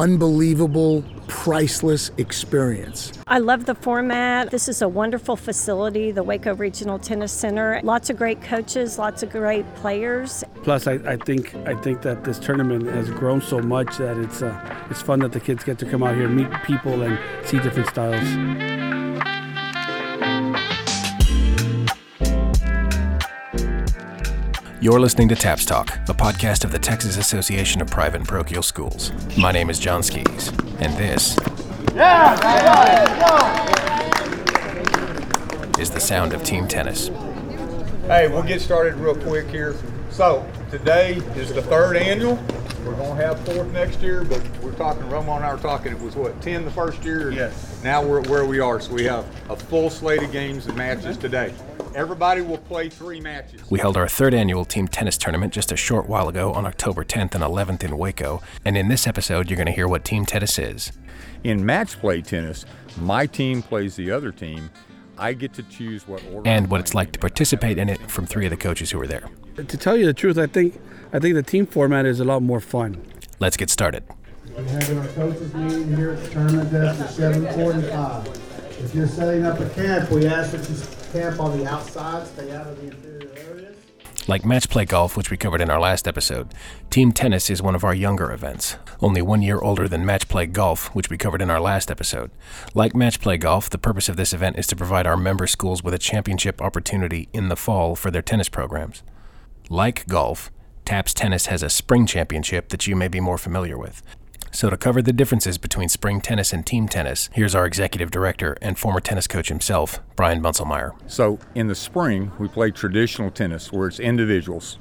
unbelievable, priceless experience. I love the format. This is a wonderful facility, the Waco Regional Tennis Center. Lots of great coaches, lots of great players. Plus, I, I think I think that this tournament has grown so much that it's uh, it's fun that the kids get to come out here, meet people, and see different styles. You're listening to TAPS Talk, a podcast of the Texas Association of Private and Parochial Schools. My name is John Skis, and this is the sound of team tennis. Hey, we'll get started real quick here. So, today is the third annual. We're going to have fourth next year, but we're talking, Romo and I were talking, it was what, 10 the first year? Yes. Now we're at where we are, so we have a full slate of games and matches today. Everybody will play three matches. We held our third annual team tennis tournament just a short while ago on October 10th and 11th in Waco, and in this episode, you're going to hear what team tennis is. In match play tennis, my team plays the other team. I get to choose what order. and what it's like to participate in it from three of the coaches who were there. To tell you the truth, I think I think the team format is a lot more fun. Let's get started. We're having our coaches meeting here at the tournament desk at seven forty-five. If you're setting up a camp, we ask that you camp on the outside, stay out of the interior areas. Like match play golf, which we covered in our last episode, team tennis is one of our younger events, only one year older than match play golf, which we covered in our last episode. Like match play golf, the purpose of this event is to provide our member schools with a championship opportunity in the fall for their tennis programs. Like golf, TAPS Tennis has a spring championship that you may be more familiar with. So, to cover the differences between spring tennis and team tennis, here's our executive director and former tennis coach himself, Brian Bunselmeyer. So in the spring, we play traditional tennis where it's individuals.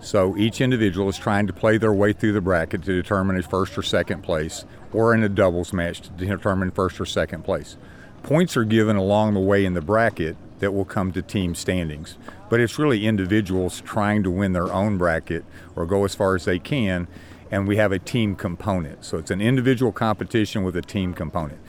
So each individual is trying to play their way through the bracket to determine a first or second place, or in a doubles match to determine first or second place. Points are given along the way in the bracket that will come to team standings. But it's really individuals trying to win their own bracket or go as far as they can, and we have a team component. So it's an individual competition with a team component.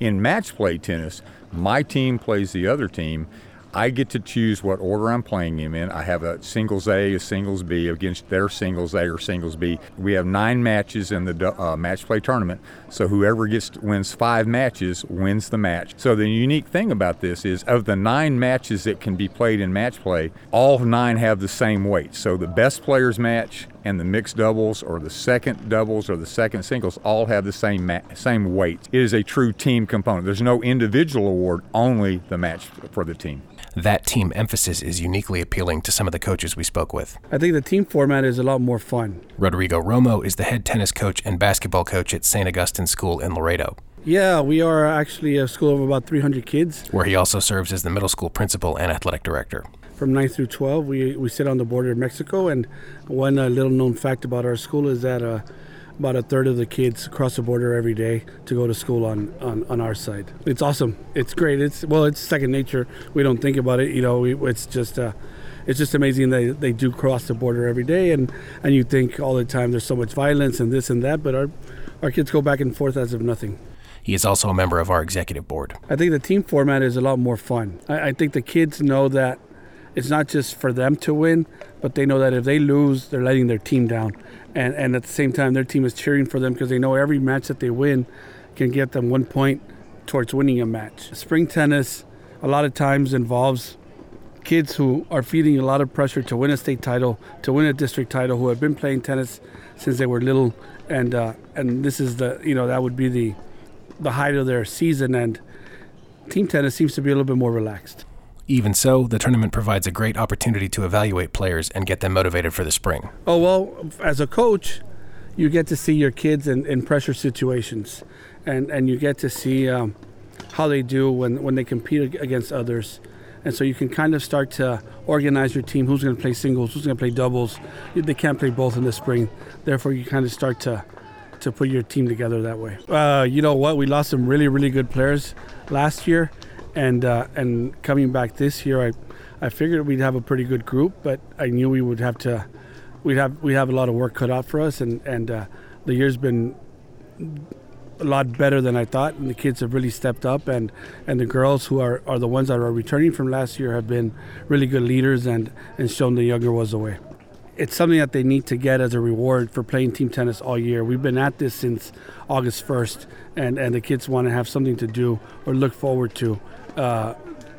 In match play tennis, my team plays the other team. I get to choose what order I'm playing them in. I have a singles A, a singles B against their singles A or singles B. We have nine matches in the uh, match play tournament, so whoever gets wins five matches wins the match. So the unique thing about this is, of the nine matches that can be played in match play, all nine have the same weight. So the best players match and the mixed doubles or the second doubles or the second singles all have the same ma- same weight. It is a true team component. There's no individual award, only the match for the team. That team emphasis is uniquely appealing to some of the coaches we spoke with. I think the team format is a lot more fun. Rodrigo Romo is the head tennis coach and basketball coach at St. Augustine School in Laredo, Yeah, we are actually a school of about 300 kids where he also serves as the middle school principal and athletic director. From 9th through 12. We, we sit on the border of Mexico, and one uh, little known fact about our school is that uh, about a third of the kids cross the border every day to go to school on, on, on our side. It's awesome. It's great. It's well, it's second nature. We don't think about it. You know, we, it's just uh, it's just amazing that they do cross the border every day, and and you think all the time there's so much violence and this and that, but our our kids go back and forth as if nothing. He is also a member of our executive board. I think the team format is a lot more fun. I, I think the kids know that it's not just for them to win, but they know that if they lose, they're letting their team down. And, and at the same time, their team is cheering for them because they know every match that they win can get them one point towards winning a match. Spring tennis, a lot of times, involves kids who are feeling a lot of pressure to win a state title, to win a district title, who have been playing tennis since they were little, and uh, and this is the you know that would be the the height of their season, and team tennis seems to be a little bit more relaxed. Even so, the tournament provides a great opportunity to evaluate players and get them motivated for the spring. Oh well, as a coach, you get to see your kids in, in pressure situations, and and you get to see um, how they do when when they compete against others, and so you can kind of start to organize your team. Who's going to play singles? Who's going to play doubles? They can't play both in the spring, therefore you kind of start to to put your team together that way. Uh, you know what? We lost some really really good players last year, and uh, and coming back this year, I I figured we'd have a pretty good group, but I knew we would have to we'd have we have a lot of work cut out for us, and and uh, the year's been a lot better than I thought, and the kids have really stepped up, and and the girls who are, are the ones that are returning from last year have been really good leaders and and shown the younger ones the way. it's something that they need to get as a reward for playing team tennis all year. We've been at this since August 1st, and, and the kids want to have something to do or look forward to uh,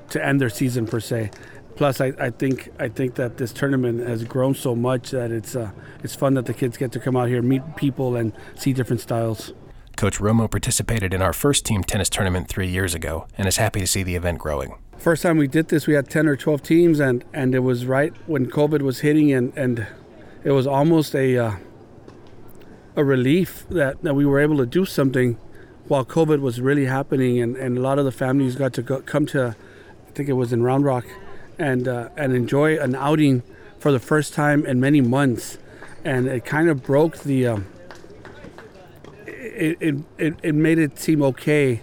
to end their season per se. Plus, I, I think I think that this tournament has grown so much that it's uh, it's fun that the kids get to come out here, meet people, and see different styles. Coach Romo participated in our first team tennis tournament three years ago and is happy to see the event growing. First time we did this, we had 10 or 12 teams, and, and it was right when COVID was hitting, and, and it was almost a, uh, a relief that, that we were able to do something while COVID was really happening, and, and a lot of the families got to go, come to, I think it was in Round Rock, and, uh, and enjoy an outing for the first time in many months. And it kind of broke the, um, it, it, it, it made it seem okay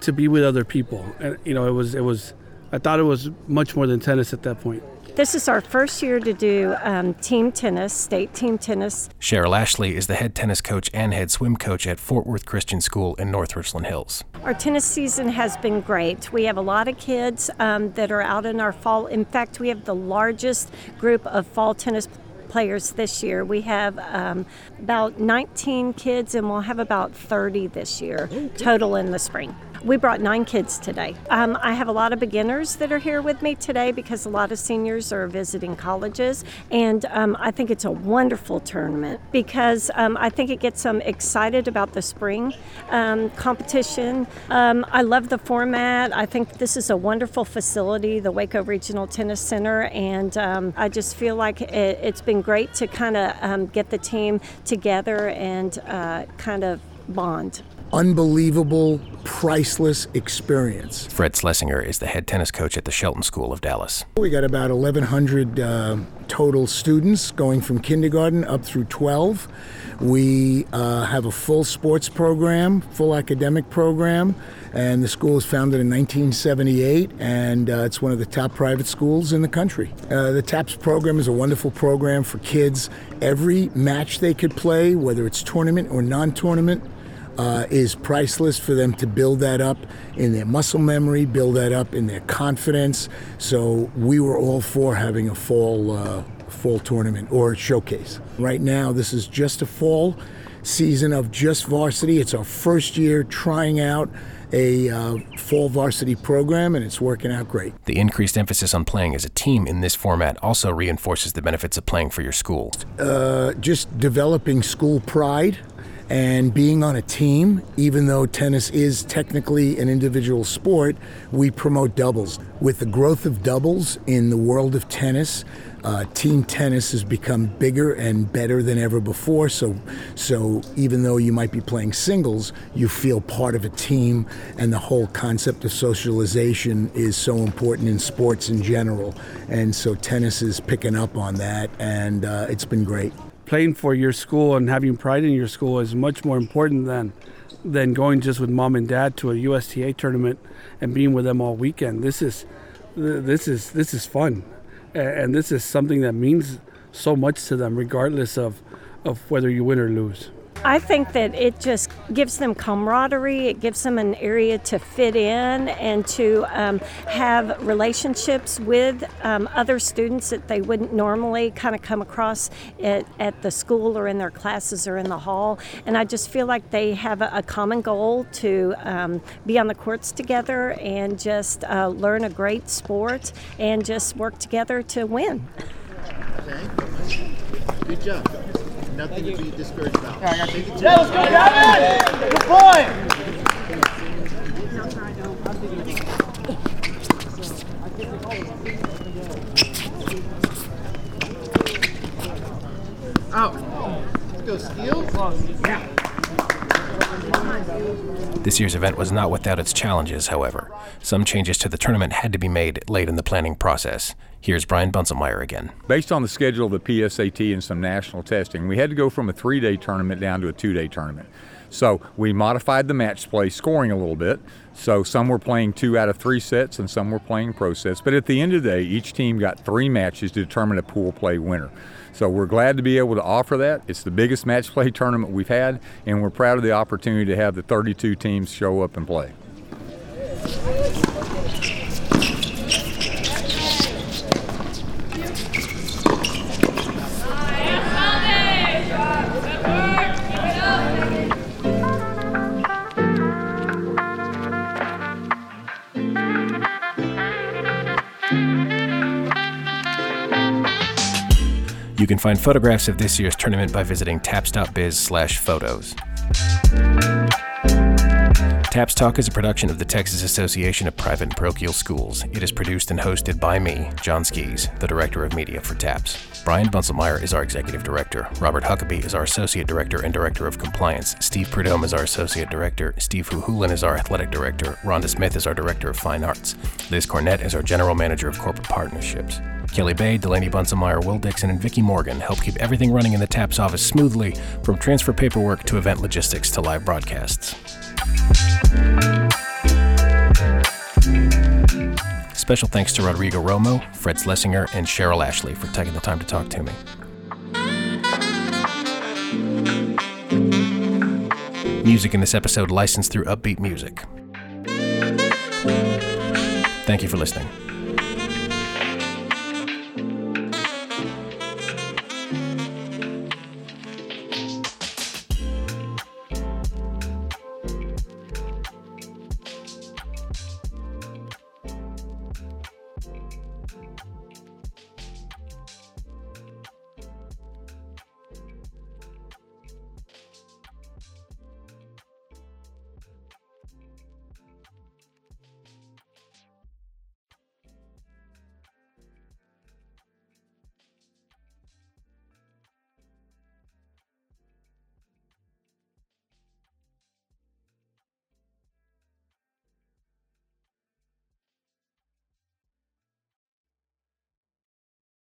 to be with other people. And, you know, it was, it was, I thought it was much more than tennis at that point. This is our first year to do um, team tennis, state team tennis. Cheryl Ashley is the head tennis coach and head swim coach at Fort Worth Christian School in North Richland Hills. Our tennis season has been great. We have a lot of kids um, that are out in our fall. In fact, we have the largest group of fall tennis players this year. We have um, about 19 kids, and we'll have about 30 this year total in the spring. We brought nine kids today. Um, I have a lot of beginners that are here with me today because a lot of seniors are visiting colleges, and um, I think it's a wonderful tournament because um, I think it gets them excited about the spring um, competition. Um, I love the format. I think this is a wonderful facility, the Waco Regional Tennis Center, and um, I just feel like it, has been great to kind of get the team together and uh, kind of bond unbelievable, priceless experience. Fred Schlesinger is the head tennis coach at the Shelton School of Dallas. We got about 1,100 uh, total students going from kindergarten up through 12. We uh, have a full sports program, full academic program, and the school was founded in 1978, and uh, it's one of the top private schools in the country. Uh, the TAPS program is a wonderful program for kids. Every match they could play, whether it's tournament or non tournament, uh, is priceless for them to build that up in their muscle memory, build that up in their confidence. So we were all for having a fall uh, fall tournament or showcase. Right now, this is just a fall season of just varsity. It's our first year trying out a uh, fall varsity program, and it's working out great. The increased emphasis on playing as a team in this format also reinforces the benefits of playing for your school. Uh, just developing school pride and being on a team, even though tennis is technically an individual sport, we promote doubles. With the growth of doubles in the world of tennis, uh, team tennis has become bigger and better than ever before. So, so even though you might be playing singles, you feel part of a team, and the whole concept of socialization is so important in sports in general. And so tennis is picking up on that, and uh, it's been great playing for your school and having pride in your school is much more important than than going just with mom and dad to a USTA tournament and being with them all weekend. This is this is this is fun, and this is something that means so much to them, regardless of of whether you win or lose. I think that it just gives them camaraderie. It gives them an area to fit in and to um, have relationships with um, other students that they wouldn't normally kind of come across at, at, the school or in their classes or in the hall. And I just feel like they have a, a common goal to um, be on the courts together and just uh, learn a great sport and just work together to win. Good job nothing to be discouraged about. Yeah, let's go, Gavin! Good point! Out. Let's go, steal. Yeah. This year's event was not without its challenges, however. Some changes to the tournament had to be made late in the planning process. Here's Brian Bunselmeyer again. Based on the schedule of the PSAT and some national testing, we had to go from a three day tournament down to a two day tournament. So we modified the match play scoring a little bit. So some were playing two out of three sets and some were playing pro sets. But at the end of the day, each team got three matches to determine a pool play winner. So we're glad to be able to offer that. It's the biggest match play tournament we've had, and we're proud of the opportunity to have the 32 teams show up and play. You can find photographs of this year's tournament by visiting taps.biz slash photos. Taps Talk is a production of the Texas Association of Private and Parochial Schools. It is produced and hosted by me, John Skis, the Director of Media for Taps. Brian Bunselmeyer is our Executive Director. Robert Huckabee is our Associate Director and Director of Compliance. Steve Prudhomme is our Associate Director. Steve Huhulin is our Athletic Director. Rhonda Smith is our Director of Fine Arts. Liz Cornett is our General Manager of Corporate Partnerships. Kelly Bay, Delaney Bunselmeyer, Will Dixon, and Vicki Morgan help keep everything running in the TAPS office smoothly, from transfer paperwork to event logistics to live broadcasts. Special thanks to Rodrigo Romo, Fred Schlesinger, and Cheryl Ashley for taking the time to talk to me. Music in this episode licensed through Upbeat Music. Thank you for listening.